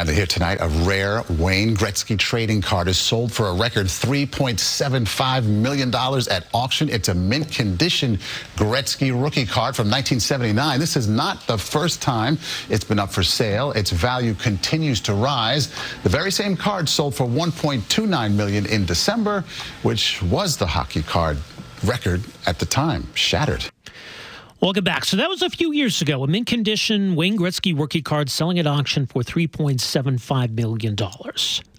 And here tonight, a rare Wayne Gretzky trading card is sold for a record $3.75 million at auction. It's a mint condition Gretzky rookie card from 1979. This is not the first time it's been up for sale. Its value continues to rise. The very same card sold for 1.29 million in December, which was the hockey card record at the time, shattered. Welcome back. So that was a few years ago. A mint condition Wayne Gretzky rookie card selling at auction for $3.75 million.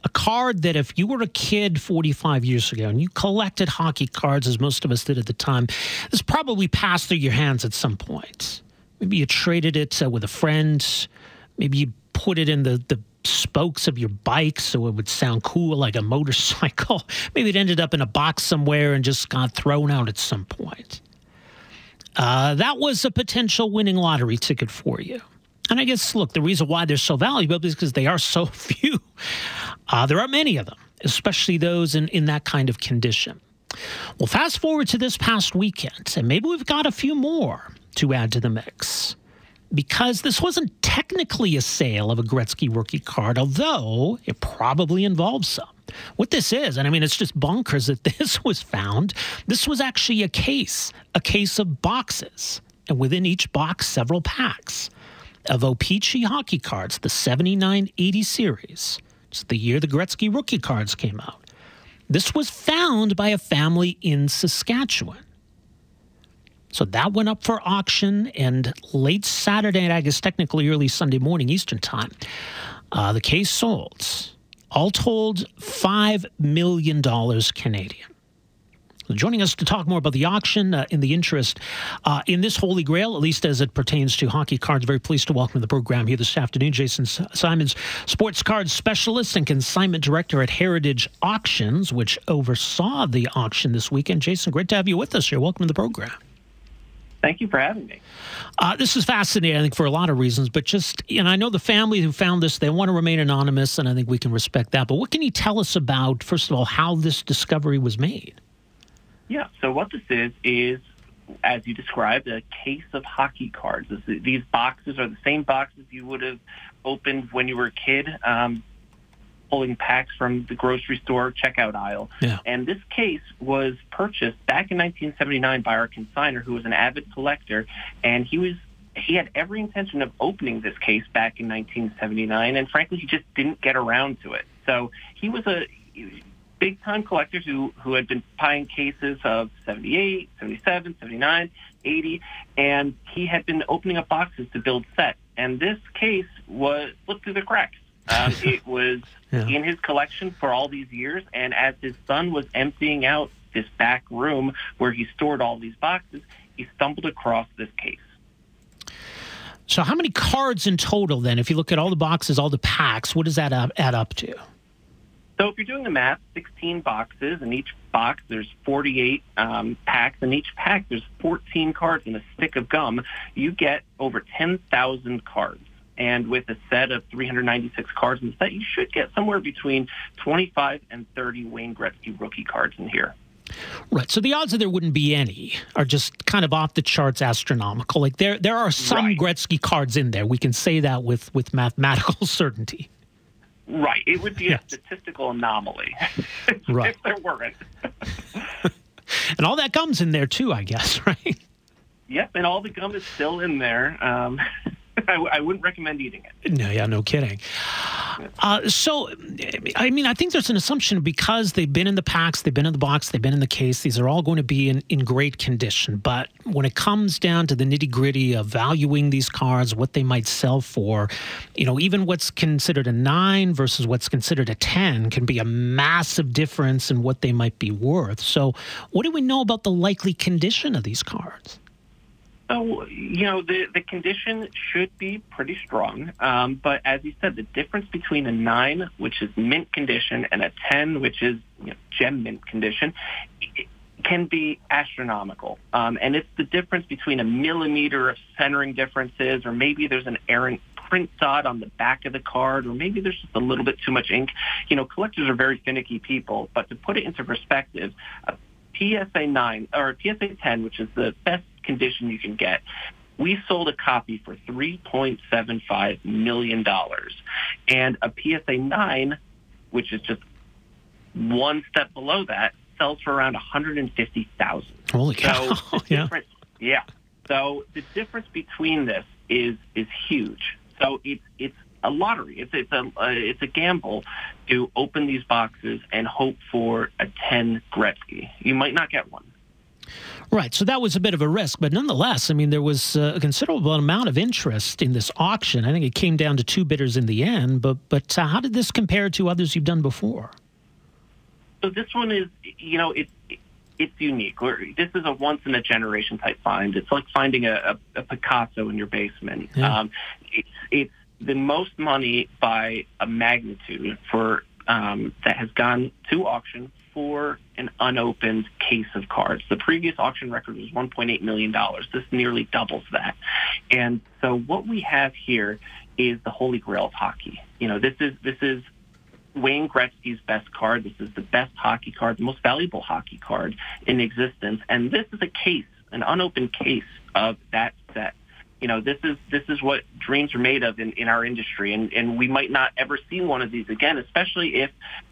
A card that if you were a kid 45 years ago and you collected hockey cards, as most of us did at the time, this probably passed through your hands at some point. Maybe you traded it uh, with a friend. Maybe you put it in the, the spokes of your bike so it would sound cool like a motorcycle. Maybe it ended up in a box somewhere and just got thrown out at some point. Uh, that was a potential winning lottery ticket for you. And I guess, look, the reason why they're so valuable is because they are so few. Uh, there are many of them, especially those in, in that kind of condition. Well, fast forward to this past weekend, and maybe we've got a few more to add to the mix because this wasn't technically a sale of a Gretzky rookie card, although it probably involves some. What this is, and I mean, it's just bonkers that this was found. This was actually a case, a case of boxes, and within each box, several packs of O-Pee-Chee hockey cards, the 79 80 series. It's the year the Gretzky rookie cards came out. This was found by a family in Saskatchewan. So that went up for auction, and late Saturday, I guess technically early Sunday morning Eastern time, uh, the case sold. All told, $5 million Canadian. Joining us to talk more about the auction uh, in the interest uh, in this holy grail, at least as it pertains to hockey cards. Very pleased to welcome to the program here this afternoon, Jason Simonds, sports cards specialist and consignment director at Heritage Auctions, which oversaw the auction this weekend. Jason, great to have you with us here. Welcome to the program. Thank you for having me. Uh, this is fascinating, I think, for a lot of reasons. But just, you know, I know the family who found this, they want to remain anonymous, and I think we can respect that. But what can you tell us about, first of all, how this discovery was made? Yeah, so what this is, is, as you described, a case of hockey cards. This, these boxes are the same boxes you would have opened when you were a kid. Um, pulling packs from the grocery store checkout aisle. Yeah. And this case was purchased back in 1979 by our consigner, who was an avid collector, and he was he had every intention of opening this case back in 1979, and frankly, he just didn't get around to it. So he was a big time collector who, who had been buying cases of 78, 77, 79, 80, and he had been opening up boxes to build sets. And this case was slipped through the cracks. Um, it was yeah. in his collection for all these years, and as his son was emptying out this back room where he stored all these boxes, he stumbled across this case. So, how many cards in total then? If you look at all the boxes, all the packs, what does that add up to? So, if you're doing the math, 16 boxes, and each box there's 48 um, packs. and each pack there's 14 cards and a stick of gum. You get over 10,000 cards. And with a set of 396 cards in the set, you should get somewhere between 25 and 30 Wayne Gretzky rookie cards in here. Right. So the odds that there wouldn't be any are just kind of off the charts astronomical. Like there there are some right. Gretzky cards in there. We can say that with with mathematical certainty. Right. It would be yes. a statistical anomaly right. if there weren't. and all that gum's in there too, I guess, right? Yep, and all the gum is still in there. Um, I, I, wouldn't recommend eating it. No, yeah, no kidding. Uh, so, I mean, I think there's an assumption because they've been in the packs, they've been in the box, they've been in the case. These are all going to be in, in great condition. But when it comes down to the nitty gritty of valuing these cards, what they might sell for, you know, even what's considered a nine versus what's considered a 10 can be a massive difference in what they might be worth. So, what do we know about the likely condition of these cards? So, you know, the, the condition should be pretty strong. Um, but as you said, the difference between a 9, which is mint condition, and a 10, which is you know, gem mint condition, can be astronomical. Um, and it's the difference between a millimeter of centering differences, or maybe there's an errant print dot on the back of the card, or maybe there's just a little bit too much ink. You know, collectors are very finicky people, but to put it into perspective, PSA 9 or PSA 10, which is the best condition you can get, we sold a copy for $3.75 million. And a PSA 9, which is just one step below that, sells for around 150000 Holy cow. So yeah. yeah. So the difference between this is is huge. So it's it's a lottery. It's it's a uh, it's a gamble to open these boxes and hope for a 10 Gretzky. You might not get one. Right. So that was a bit of a risk, but nonetheless, I mean, there was uh, a considerable amount of interest in this auction. I think it came down to two bidders in the end. But but uh, how did this compare to others you've done before? So this one is, you know, it's it's unique. This is a once in a generation type find. It's like finding a, a, a Picasso in your basement. Yeah. Um, it's, it's the most money by a magnitude for um, that has gone to auction for an unopened case of cards. The previous auction record was $1.8 million. This nearly doubles that. And so what we have here is the holy grail of hockey. You know, this is this is Wayne Gretzky's best card. This is the best hockey card, the most valuable hockey card in existence. And this is a case, an unopened case of that set. You know, this is this is what dreams are made of in, in our industry, and, and we might not ever see one of these again, especially if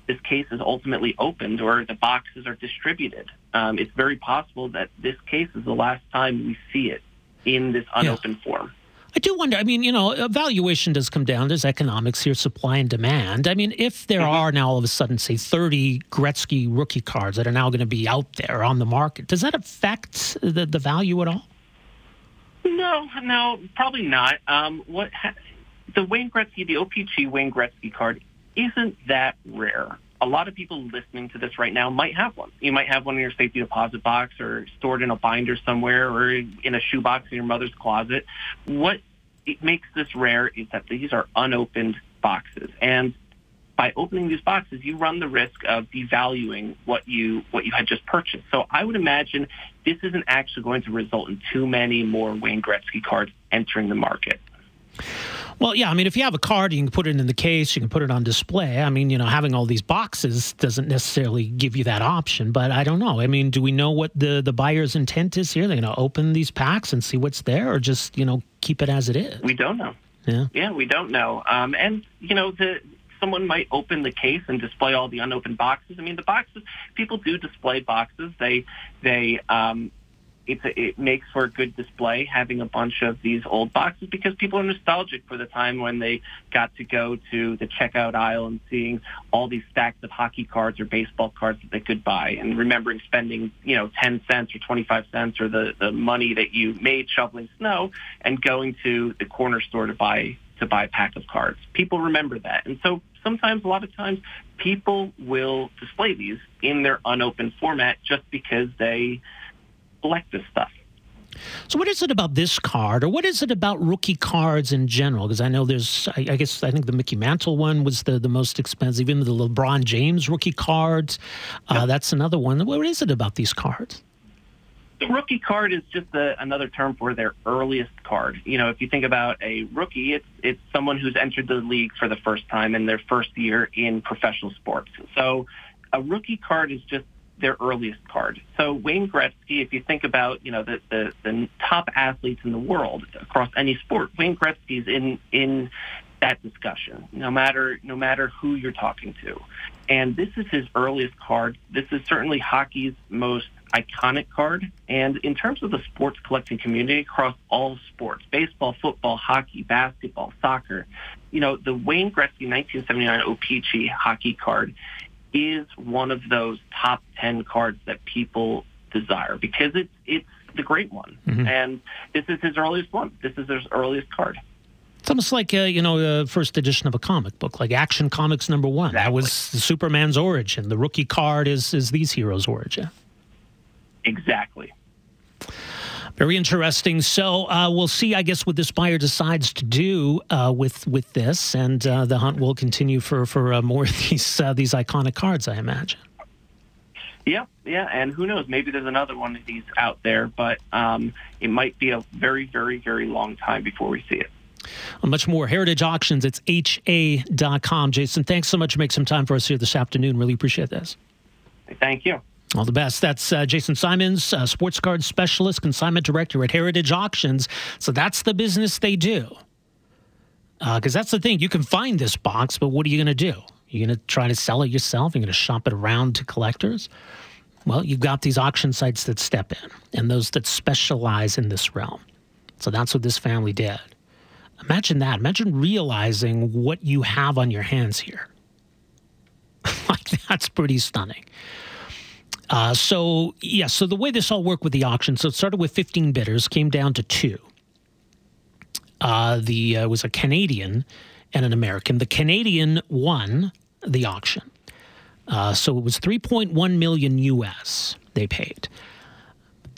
this case is ultimately opened or the boxes are distributed. Um, it's very possible that this case is the last time we see it in this unopened yeah. form. I do wonder. I mean, you know, valuation does come down. There's economics here, supply and demand. I mean, if there mm-hmm. are now all of a sudden, say, 30 Gretzky rookie cards that are now going to be out there on the market, does that affect the, the value at all? No, no, probably not. Um, what ha- the Wayne Gretzky, the OPC Wayne Gretzky card, isn't that rare. A lot of people listening to this right now might have one. You might have one in your safety deposit box or stored in a binder somewhere or in a shoebox in your mother's closet. What it makes this rare is that these are unopened boxes. And by opening these boxes, you run the risk of devaluing what you what you had just purchased. So I would imagine this isn't actually going to result in too many more Wayne Gretzky cards entering the market. Well, yeah, I mean, if you have a card, you can put it in the case, you can put it on display. I mean, you know, having all these boxes doesn't necessarily give you that option, but I don't know. I mean, do we know what the, the buyer's intent is here? They're going to open these packs and see what's there or just, you know, keep it as it is? We don't know. Yeah. Yeah, we don't know. Um, and, you know, the someone might open the case and display all the unopened boxes. I mean, the boxes people do display boxes. They they um, it's a, it makes for a good display having a bunch of these old boxes because people are nostalgic for the time when they got to go to the checkout aisle and seeing all these stacks of hockey cards or baseball cards that they could buy and remembering spending, you know, 10 cents or 25 cents or the, the money that you made shoveling snow and going to the corner store to buy to buy a pack of cards. People remember that. And so sometimes, a lot of times, people will display these in their unopened format just because they collect this stuff. So, what is it about this card, or what is it about rookie cards in general? Because I know there's, I, I, guess, I think the Mickey Mantle one was the, the most expensive. Even the LeBron James rookie cards, uh, yep. that's another one. What is it about these cards? The rookie card is just a, another term for their earliest card. You know, if you think about a rookie, it's it's someone who's entered the league for the first time in their first year in professional sports. So, a rookie card is just their earliest card. So Wayne Gretzky, if you think about, you know, the, the, the top athletes in the world across any sport, Wayne Gretzky is in, in that discussion, no matter, no matter who you're talking to. And this is his earliest card. This is certainly hockey's most iconic card. And in terms of the sports collecting community across all sports, baseball, football, hockey, basketball, soccer, you know, the Wayne Gretzky 1979 O-Pee-Chee hockey card is one of those top 10 cards that people desire because it's, it's the great one. Mm-hmm. And this is his earliest one. This is his earliest card. It's almost like uh, you know the first edition of a comic book, like Action Comics number one. Exactly. That was Superman's origin. The rookie card is is these heroes' origin. Exactly. Very interesting. So uh, we'll see, I guess, what this buyer decides to do uh, with with this, and uh, the hunt will continue for for uh, more of these uh, these iconic cards, I imagine. Yeah, yeah, and who knows? Maybe there's another one of these out there, but um, it might be a very, very, very long time before we see it. Well, much more Heritage Auctions. It's ha.com. Jason, thanks so much for making some time for us here this afternoon. Really appreciate this. Thank you. All the best. That's uh, Jason Simonds, uh, sports card specialist, consignment director at Heritage Auctions. So that's the business they do. Because uh, that's the thing. You can find this box, but what are you going to do? You're going to try to sell it yourself? You're going to shop it around to collectors? Well, you've got these auction sites that step in and those that specialize in this realm. So that's what this family did. Imagine that. Imagine realizing what you have on your hands here. like, that's pretty stunning. Uh, so, yeah, so the way this all worked with the auction, so it started with 15 bidders, came down to two. Uh, the uh, was a Canadian and an American. The Canadian won the auction. Uh, so it was 3.1 million US they paid.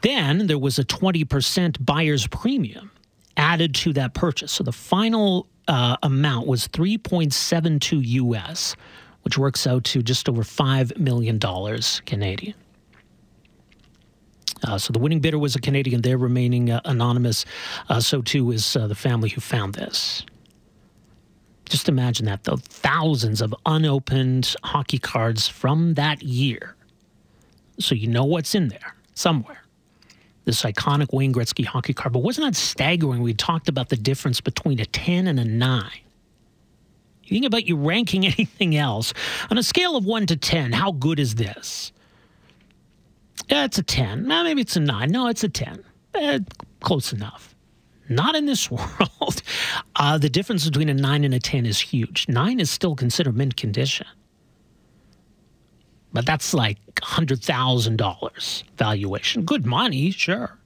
Then there was a 20% buyer's premium added to that purchase. So the final uh, amount was 3.72 US, which works out to just over $5 million Canadian. Uh, so the winning bidder was a Canadian. They're remaining uh, anonymous. Uh, so too is uh, the family who found this. Just imagine that, though. Thousands of unopened hockey cards from that year. So you know what's in there somewhere. This iconic Wayne Gretzky hockey card. But wasn't that staggering? We talked about the difference between a 10 and a 9. You think about you ranking anything else on a scale of 1 to 10, how good is this? Yeah, it's a 10. Well, maybe it's a 9. No, it's a 10. Eh, close enough. Not in this world. Uh, the difference between a 9 and a 10 is huge. 9 is still considered mint condition. But that's like $100,000 valuation. Good money, sure.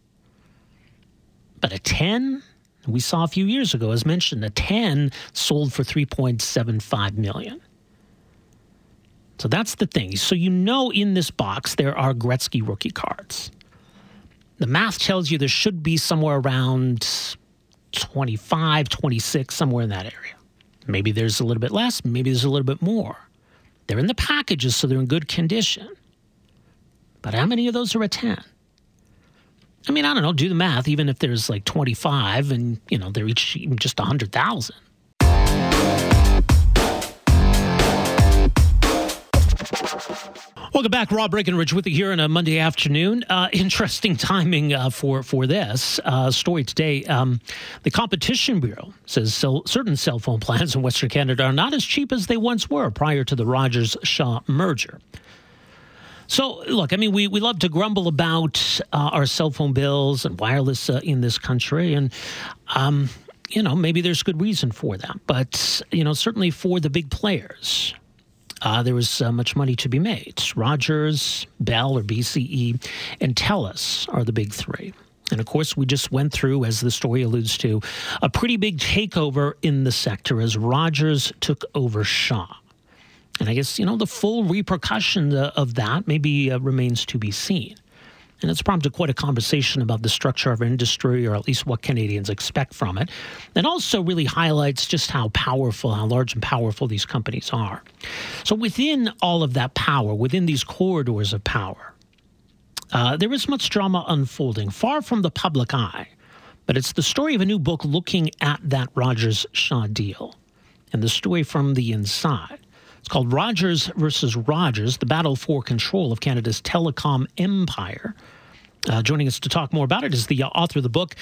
But a 10, we saw a few years ago, as mentioned, a 10 sold for 3.75 million. So that's the thing. So you know in this box there are Gretzky rookie cards the math tells you there should be somewhere around 25, 26, somewhere in that area. Maybe there's a little bit less, maybe there's a little bit more. They're in the packages, so they're in good condition. But how many of those are a 10? I mean, I don't know, do the math, even if there's like 25 and, you know, they're each just 100,000. Welcome back, Rob Breckenridge with you here on a Monday afternoon. Uh, interesting timing uh, for for this uh, story today. Um, the Competition Bureau says certain cell phone plans in Western Canada are not as cheap as they once were prior to the Rogers Shaw merger. So, look, I mean, we, we love to grumble about uh, our cell phone bills and wireless uh, in this country, and um, you know maybe there's good reason for that. But you know, certainly for the big players uh, there was uh, much money to be made. Rogers, Bell, or BCE, and TELUS are the big three. And of course, we just went through, as the story alludes to, a pretty big takeover in the sector as Rogers took over Shaw. And I guess, you know, the full repercussion of that maybe uh, remains to be seen. And it's prompted quite a conversation about the structure of our industry, or at least what Canadians expect from it. And also really highlights just how powerful, how large and powerful these companies are. So within all of that power, within these corridors of power, uh, there is much drama unfolding, far from the public eye. But it's the story of a new book looking at that Rogers Shaw deal and the story from the inside. It's called Rogers versus Rogers The Battle for Control of Canada's Telecom Empire. Uh, joining us to talk more about it is the author of the book,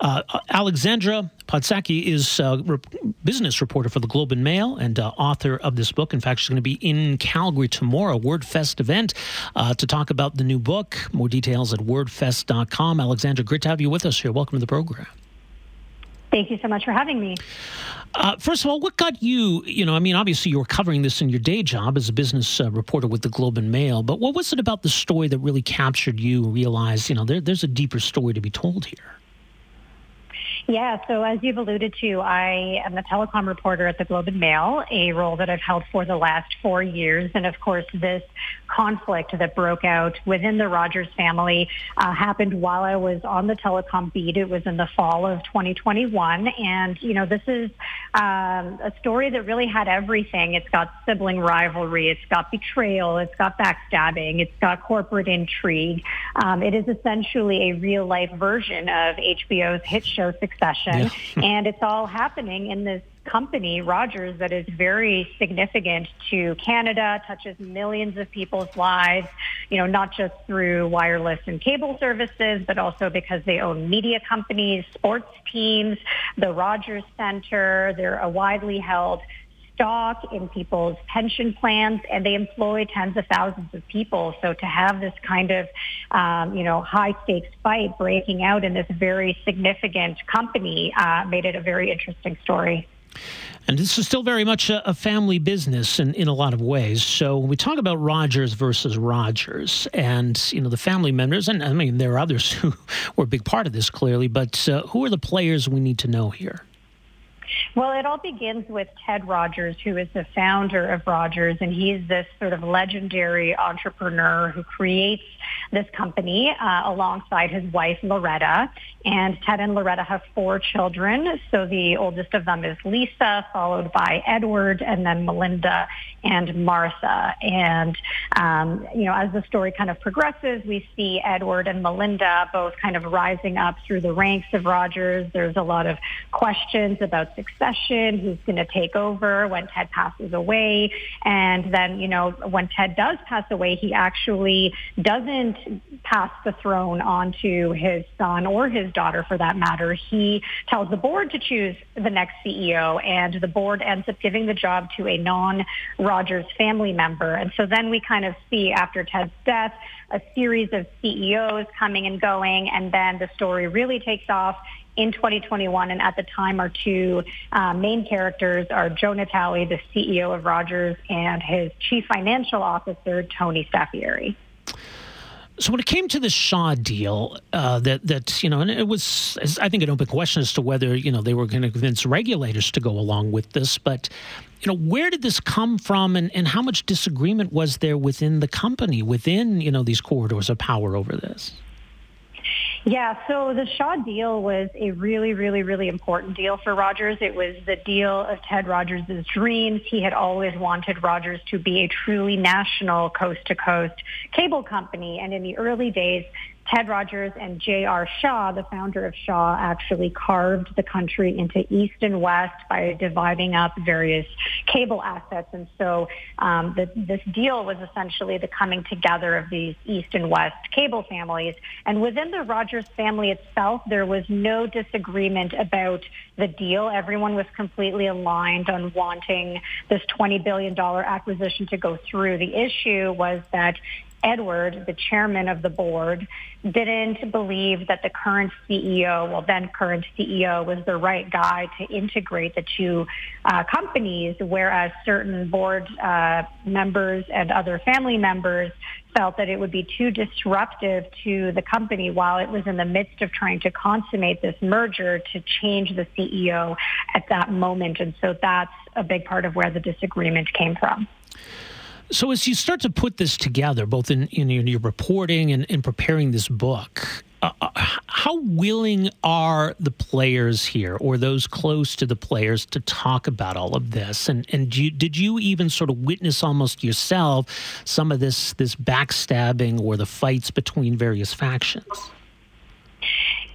uh, Alexandra Posadzki is a uh, re- business reporter for the Globe and Mail and uh, author of this book. In fact, she's going to be in Calgary tomorrow, WordFest event, uh, to talk about the new book. More details at wordfest.com. Alexandra, great to have you with us here. Welcome to the program. Thank you so much for having me. Uh, first of all, what got you, you know, I mean, obviously you were covering this in your day job as a business uh, reporter with the Globe and Mail, but what was it about the story that really captured you, and realized, you know, there, there's a deeper story to be told here? Yeah, so as you've alluded to, I am the telecom reporter at the Globe and Mail, a role that I've held for the last four years. And of course, this conflict that broke out within the Rogers family uh, happened while I was on the telecom beat. It was in the fall of 2021. And, you know, this is um, a story that really had everything. It's got sibling rivalry, it's got betrayal, it's got backstabbing, it's got corporate intrigue. Um, it is essentially a real life version of HBO's hit show Succession. Yeah. and it's all happening in this company, Rogers, that is very significant to Canada, touches millions of people's lives, you know, not just through wireless and cable services, but also because they own media companies, sports teams, the Rogers Center. They're a widely held stock in people's pension plans, and they employ tens of thousands of people. So to have this kind of, um, you know, high stakes fight breaking out in this very significant company uh, made it a very interesting story. And this is still very much a, family business in, in a lot of ways. So when we talk about Rogers versus Rogers and, you know, the family members, and I mean, there are others who were a big part of this clearly, but uh, who are the players we need to know here? Well, it all begins with Ted Rogers, who is the founder of Rogers, and he's this sort of legendary entrepreneur who creates this company uh, alongside his wife, Loretta. And Ted and Loretta have four children. So the oldest of them is Lisa, followed by Edward, and then Melinda and Martha. And, um, you know, as the story kind of progresses, we see Edward and Melinda both kind of rising up through the ranks of Rogers. There's a lot of questions about succession, who's going to take over when Ted passes away. And then, you know, when Ted does pass away, he actually doesn't pass the throne on to his son or his daughter for that matter. He tells the board to choose the next CEO and the board ends up giving the job to a non-Rogers family member. And so then we kind of see after Ted's death, a series of CEOs coming and going, and then the story really takes off in 2021. And at the time, our two uh, main characters are Joe Natale, the CEO of Rogers, and his chief financial officer, Tony Staffieri. So when it came to the Shaw deal, uh, that that you know, and it was, I think, an open question as to whether you know they were going to convince regulators to go along with this. But you know, where did this come from, and, and how much disagreement was there within the company, within you know these corridors of power over this? Yeah, so the Shaw deal was a really, really, really important deal for Rogers. It was the deal of Ted Rogers' dreams. He had always wanted Rogers to be a truly national coast-to-coast cable company. And in the early days, Ted Rogers and J.R. Shaw, the founder of Shaw, actually carved the country into East and West by dividing up various cable assets. And so um, the, this deal was essentially the coming together of these East and West cable families. And within the Rogers family itself, there was no disagreement about the deal. Everyone was completely aligned on wanting this $20 billion acquisition to go through. The issue was that Edward, the chairman of the board, didn't believe that the current CEO, well, then current CEO, was the right guy to integrate the two uh, companies, whereas certain board uh, members and other family members felt that it would be too disruptive to the company while it was in the midst of trying to consummate this merger to change the CEO at that moment. And so that's a big part of where the disagreement came from. So, as you start to put this together, both in, in your reporting and in preparing this book, uh, uh, how willing are the players here, or those close to the players, to talk about all of this? And and you, did you even sort of witness almost yourself some of this this backstabbing or the fights between various factions?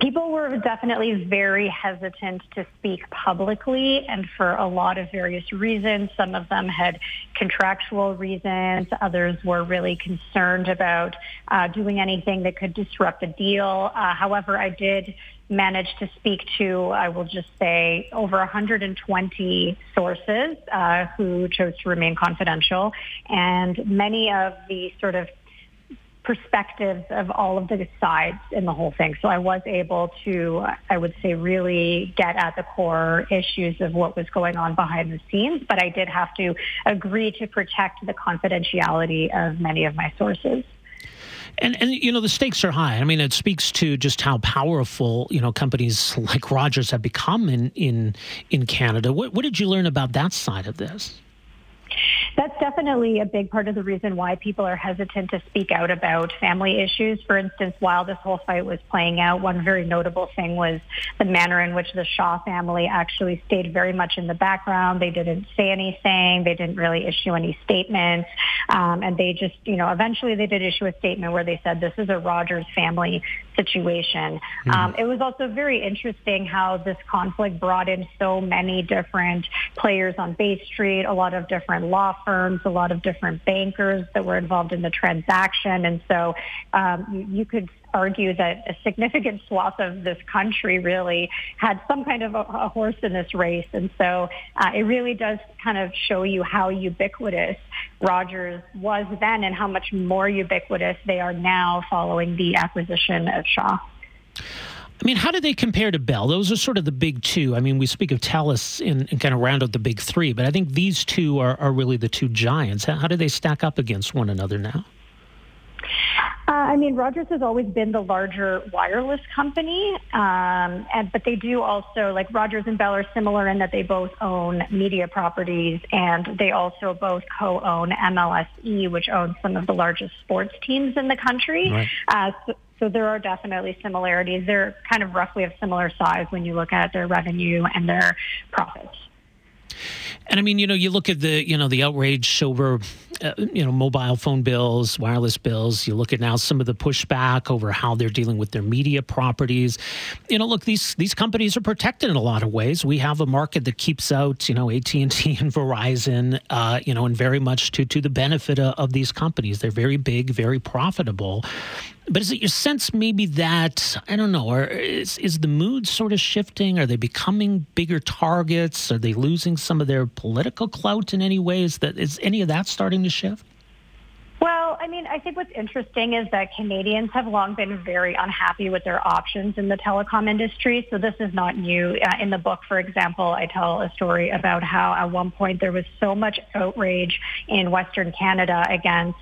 People were definitely very hesitant to speak publicly and for a lot of various reasons. Some of them had contractual reasons. Others were really concerned about uh, doing anything that could disrupt the deal. Uh, however, I did manage to speak to, I will just say, over 120 sources uh, who chose to remain confidential. And many of the sort of perspectives of all of the sides in the whole thing. So I was able to, I would say, really get at the core issues of what was going on behind the scenes, but I did have to agree to protect the confidentiality of many of my sources. And and you know the stakes are high. I mean, it speaks to just how powerful you know companies like Rogers have become in in in Canada. What what did you learn about that side of this? That's definitely a big part of the reason why people are hesitant to speak out about family issues. For instance, while this whole fight was playing out, one very notable thing was the manner in which the Shaw family actually stayed very much in the background. They didn't say anything. They didn't really issue any statements. Um, and they just, you know, eventually they did issue a statement where they said this is a Rogers family situation. Mm-hmm. Um, it was also very interesting how this conflict brought in so many different players on Bay Street, a lot of different law firms, a lot of different bankers that were involved in the transaction. And so um, you, you could argue that a significant swath of this country really had some kind of a, a horse in this race. And so uh, it really does kind of show you how ubiquitous Rogers was then and how much more ubiquitous they are now following the acquisition of Shaw. I mean, how do they compare to Bell? Those are sort of the big two. I mean, we speak of Telus and, kind of round out the big three, but I think these two are, are really the two giants. How, how do they stack up against one another now? Uh, I mean, Rogers has always been the larger wireless company, um, and but they do also like Rogers and Bell are similar in that they both own media properties, and they also both co-own MLSE, which owns some of the largest sports teams in the country. Right. Uh, so, so there are definitely similarities. They're kind of roughly of similar size when you look at their revenue and their profits. And I mean, you know, you look at the, you know, the outrage over, uh, you know, mobile phone bills, wireless bills. You look at now some of the pushback over how they're dealing with their media properties. You know, look, these these companies are protected in a lot of ways. We have a market that keeps out, you know, AT and T and Verizon, uh, you know, and very much to to the benefit of, of these companies. They're very big, very profitable. But is it your sense maybe that I don't know, or is is the mood sort of shifting? Are they becoming bigger targets? Are they losing some of their political clout in any ways? That is any of that starting to shift? Well, I mean, I think what's interesting is that Canadians have long been very unhappy with their options in the telecom industry. So this is not new. Uh, in the book, for example, I tell a story about how at one point there was so much outrage in Western Canada against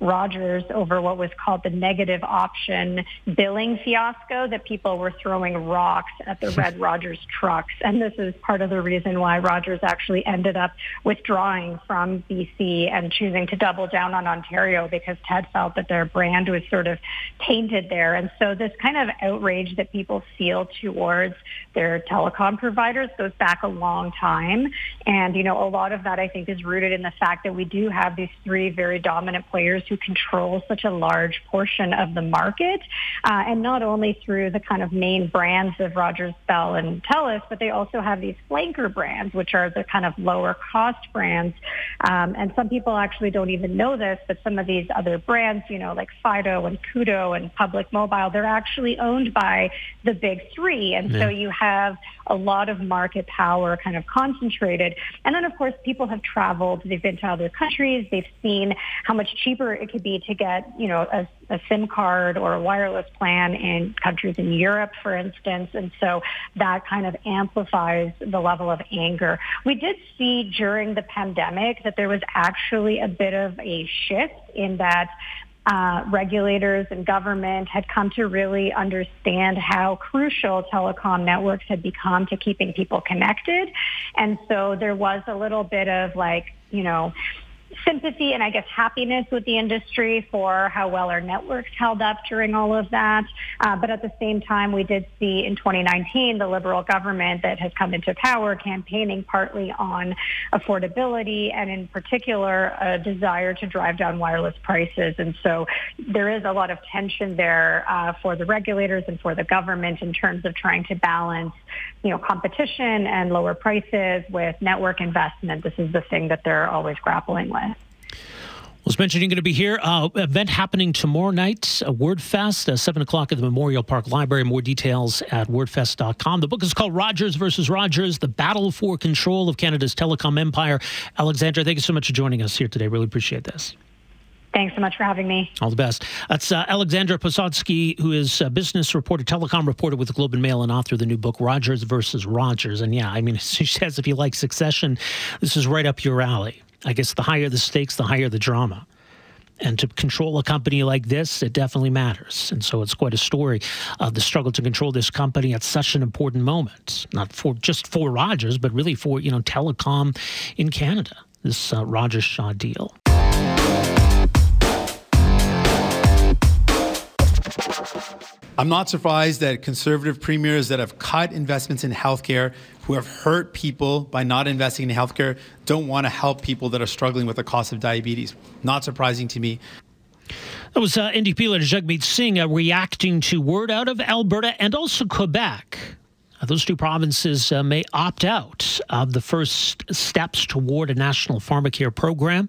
Rogers over what was called the negative option billing fiasco that people were throwing rocks at the Red Rogers trucks. And this is part of the reason why Rogers actually ended up withdrawing from BC and choosing to double down on Ontario because Ted felt that their brand was sort of tainted there. And so this kind of outrage that people feel towards their telecom providers goes back a long time. And, you know, a lot of that I think is rooted in the fact that we do have these three very dominant players who control such a large portion of the market. Uh, and not only through the kind of main brands of Rogers, Bell, and Telus, but they also have these flanker brands, which are the kind of lower cost brands. Um, and some people actually don't even know this, but some of these other brands, you know, like Fido and Koodo and Public Mobile, they're actually owned by the big three. And yeah. so you have a lot of market power kind of concentrated. And then, of course, people have traveled. They've been to other countries. They've seen how much cheaper it could be to get, you know, a, a SIM card or a wireless plan in countries in Europe, for instance. And so that kind of amplifies the level of anger. We did see during the pandemic that there was actually a bit of a shift in that uh, regulators and government had come to really understand how crucial telecom networks had become to keeping people connected. And so there was a little bit of like, you know, sympathy and I guess happiness with the industry for how well our networks held up during all of that. Uh, but at the same time, we did see in 2019 the Liberal government that has come into power campaigning partly on affordability and in particular a desire to drive down wireless prices. And so there is a lot of tension there uh, for the regulators and for the government in terms of trying to balance, you know, competition and lower prices with network investment. This is the thing that they're always grappling with. Was mentioned you're going to be here. Uh, event happening tomorrow night, a WordFest, uh, 7 o'clock at the Memorial Park Library. More details at wordfest.com. The book is called Rogers versus Rogers, The Battle for Control of Canada's Telecom Empire. Alexandra, thank you so much for joining us here today. Really appreciate this. Thanks so much for having me. All the best. That's uh, Alexandra Posadzki, who is a business reporter, telecom reporter with the Globe and Mail, and author of the new book Rogers versus Rogers. And yeah, I mean, she says if you like Succession, this is right up your alley. I guess the higher the stakes, the higher the drama. And to control a company like this, it definitely matters. And so it's quite a story of the struggle to control this company at such an important moment, not for just for Rogers, but really for, you know, telecom in Canada, this uh, Rogers Shaw deal. I'm not surprised that conservative premiers that have cut investments in healthcare, who have hurt people by not investing in healthcare, don't want to help people that are struggling with the cost of diabetes. Not surprising to me. That was uh, NDP leader Jagmeet Singh uh, reacting to word out of Alberta and also Quebec. Uh, those two provinces uh, may opt out of the first steps toward a national pharmacare program.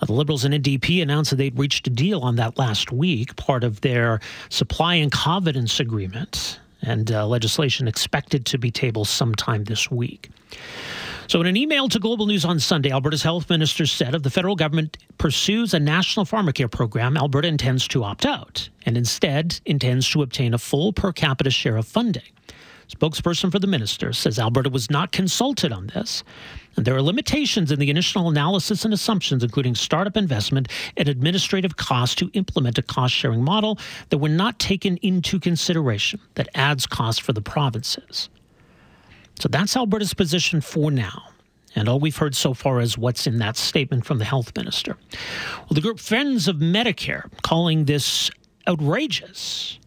Uh, the Liberals and NDP announced that they'd reached a deal on that last week, part of their supply and confidence agreement, and uh, legislation expected to be tabled sometime this week. So, in an email to Global News on Sunday, Alberta's health minister said if the federal government pursues a national pharmacare program, Alberta intends to opt out and instead intends to obtain a full per capita share of funding. Spokesperson for the minister says Alberta was not consulted on this, and there are limitations in the initial analysis and assumptions, including startup investment and administrative costs to implement a cost sharing model that were not taken into consideration that adds costs for the provinces. So that's Alberta's position for now. And all we've heard so far is what's in that statement from the health minister. Well, the group Friends of Medicare calling this outrageous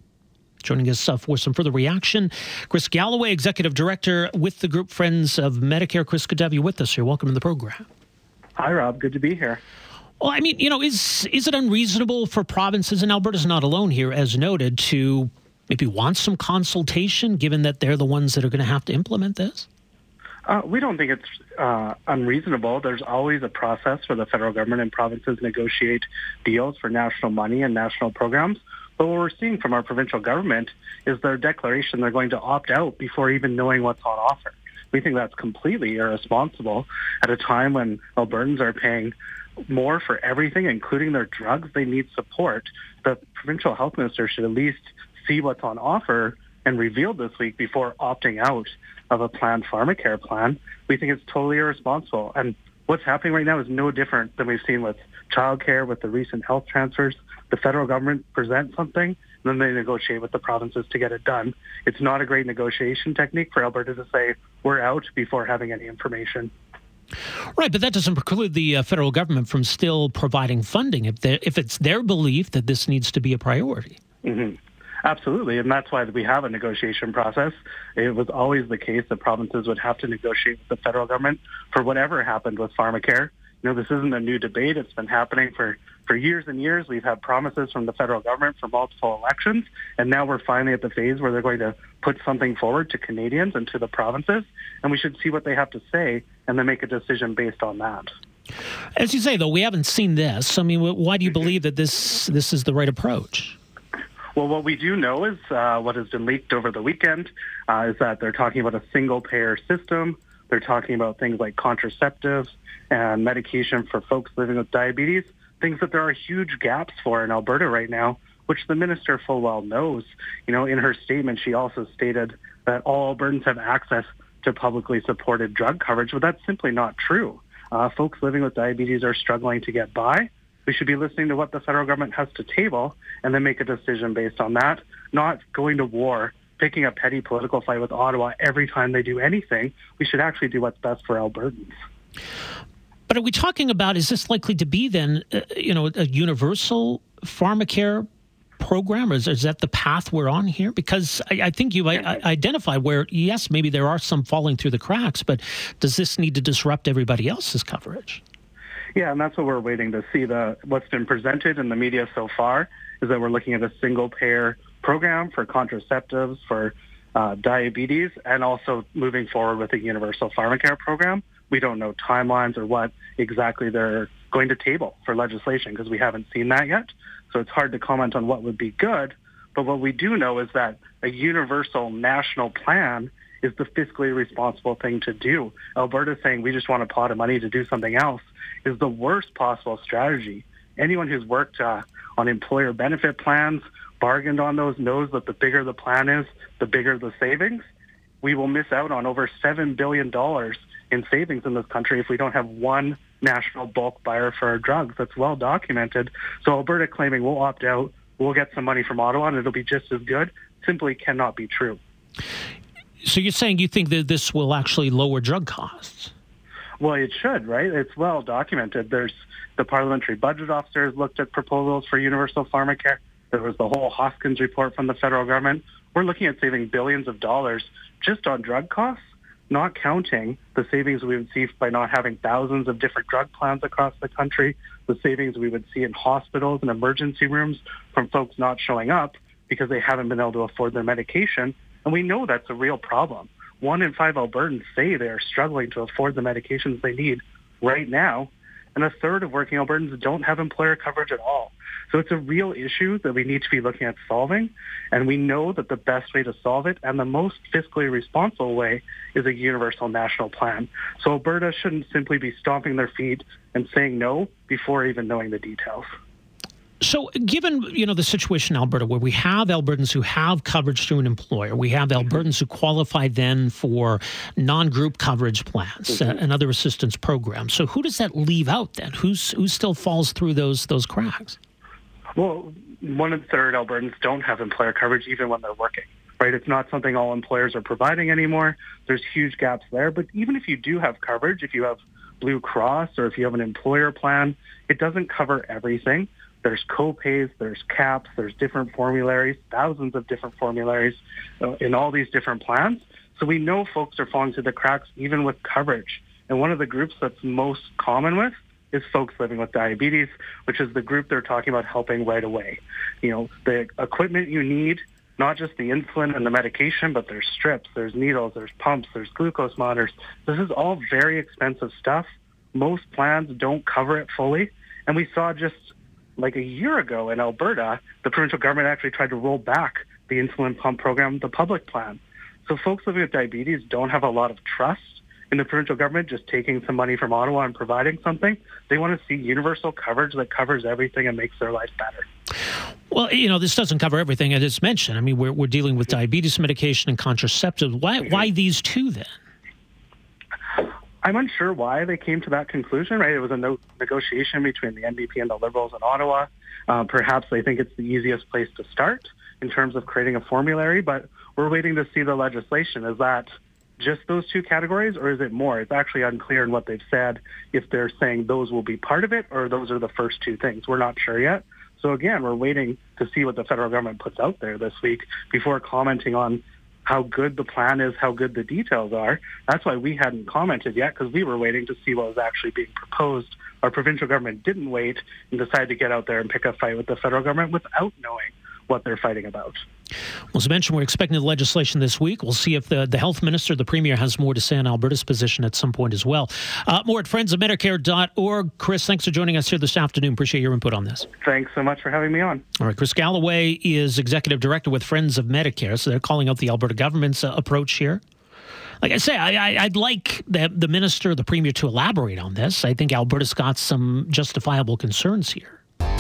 Joining us uh, for some further reaction, Chris Gallaway, Executive Director with the group Friends of Medicare. Chris, good to have you with us here. Welcome to the program. Hi, Rob. Good to be here. Well, I mean, you know, is is it unreasonable for provinces, and Alberta's not alone here, as noted, to maybe want some consultation, given that they're the ones that are going to have to implement this? Uh, we don't think it's uh, unreasonable. There's always a process for the federal government and provinces negotiate deals for national money and national programs. But what we're seeing from our provincial government is their declaration they're going to opt out before even knowing what's on offer. We think that's completely irresponsible at a time when Albertans are paying more for everything, including their drugs. They need support. The provincial health minister should at least see what's on offer and reveal this week before opting out of a planned pharmacare plan. We think it's totally irresponsible. And what's happening right now is no different than we've seen with childcare, with the recent health transfers the federal government presents something, and then they negotiate with the provinces to get it done. It's not a great negotiation technique for Alberta to say we're out before having any information. Right, but that doesn't preclude the uh, federal government from still providing funding if, if it's their belief that this needs to be a priority. Mm-hmm. Absolutely, and that's why we have a negotiation process. It was always the case that provinces would have to negotiate with the federal government for whatever happened with pharmacare. You know, this isn't a new debate. It's been happening for for years and years, we've had promises from the federal government for multiple elections, and now we're finally at the phase where they're going to put something forward to Canadians and to the provinces, and we should see what they have to say and then make a decision based on that. As you say, though, we haven't seen this. I mean, why do you believe that this this is the right approach? Well, what we do know is uh, what has been leaked over the weekend uh, is that they're talking about a single payer system. They're talking about things like contraceptives and medication for folks living with diabetes things that there are huge gaps for in Alberta right now, which the minister full well knows. You know, in her statement, she also stated that all Albertans have access to publicly supported drug coverage, but that's simply not true. Uh, folks living with diabetes are struggling to get by. We should be listening to what the federal government has to table and then make a decision based on that, not going to war, picking a petty political fight with Ottawa every time they do anything. We should actually do what's best for Albertans. But are we talking about, is this likely to be then, uh, you know, a universal pharmacare program? Or is, is that the path we're on here? Because I, I think you identified where, yes, maybe there are some falling through the cracks, but does this need to disrupt everybody else's coverage? Yeah, and that's what we're waiting to see. The what's been presented in the media so far is that we're looking at a single payer program for contraceptives for uh, diabetes, and also moving forward with a universal pharmacare program we don't know timelines or what exactly they're going to table for legislation because we haven't seen that yet. So it's hard to comment on what would be good. But what we do know is that a universal national plan is the fiscally responsible thing to do. Alberta saying we just want a pot of money to do something else is the worst possible strategy. Anyone who's worked uh, on employer benefit plans, bargained on those, knows that the bigger the plan is, the bigger the savings. We will miss out on over $7 billion in savings in this country if we don't have one national bulk buyer for our drugs. That's well documented. So Alberta claiming we'll opt out, we'll get some money from Ottawa, and it'll be just as good, simply cannot be true. So you're saying you think that this will actually lower drug costs? Well, it should, right? It's well documented. There's the parliamentary budget officers looked at proposals for universal pharmacare. There was the whole Hoskins report from the federal government. We're looking at saving billions of dollars just on drug costs, not counting the savings we would see by not having thousands of different drug plans across the country, the savings we would see in hospitals and emergency rooms from folks not showing up because they haven't been able to afford their medication. And we know that's a real problem. One in five Albertans say they are struggling to afford the medications they need right now. And a third of working Albertans don't have employer coverage at all. So it's a real issue that we need to be looking at solving. And we know that the best way to solve it and the most fiscally responsible way is a universal national plan. So Alberta shouldn't simply be stomping their feet and saying no before even knowing the details. So, given you know the situation in Alberta, where we have Albertans who have coverage through an employer, we have Albertans who qualify then for non-group coverage plans mm-hmm. and other assistance programs. So, who does that leave out then? Who's who still falls through those those cracks? Well, one in third Albertans don't have employer coverage even when they're working. Right? It's not something all employers are providing anymore. There's huge gaps there. But even if you do have coverage, if you have Blue Cross or if you have an employer plan, it doesn't cover everything. There's co-pays, there's caps, there's different formularies, thousands of different formularies uh, in all these different plans. So we know folks are falling through the cracks even with coverage. And one of the groups that's most common with is folks living with diabetes, which is the group they're talking about helping right away. You know, the equipment you need, not just the insulin and the medication, but there's strips, there's needles, there's pumps, there's glucose monitors. This is all very expensive stuff. Most plans don't cover it fully. And we saw just like a year ago in Alberta, the provincial government actually tried to roll back the insulin pump program, the public plan. So folks living with diabetes don't have a lot of trust in the provincial government just taking some money from Ottawa and providing something. They want to see universal coverage that covers everything and makes their life better. Well, you know, this doesn't cover everything as just mentioned. I mean, we're, we're dealing with diabetes medication and contraceptives. Why, why these two then? I'm unsure why they came to that conclusion, right? It was a no- negotiation between the NDP and the Liberals in Ottawa. Uh, perhaps they think it's the easiest place to start in terms of creating a formulary, but we're waiting to see the legislation. Is that just those two categories or is it more? It's actually unclear in what they've said if they're saying those will be part of it or those are the first two things. We're not sure yet. So again, we're waiting to see what the federal government puts out there this week before commenting on how good the plan is, how good the details are. That's why we hadn't commented yet because we were waiting to see what was actually being proposed. Our provincial government didn't wait and decided to get out there and pick a fight with the federal government without knowing what they're fighting about. Well, as I mentioned, we're expecting the legislation this week. We'll see if the, the health minister, the premier, has more to say on Alberta's position at some point as well. Uh, more at friendsofmedicare.org. Chris, thanks for joining us here this afternoon. Appreciate your input on this. Thanks so much for having me on. All right. Chris Gallaway is executive director with Friends of Medicare. So they're calling out the Alberta government's uh, approach here like I say, I, would like the, the minister, the premier, to elaborate on this. I think Alberta's got some justifiable concerns here.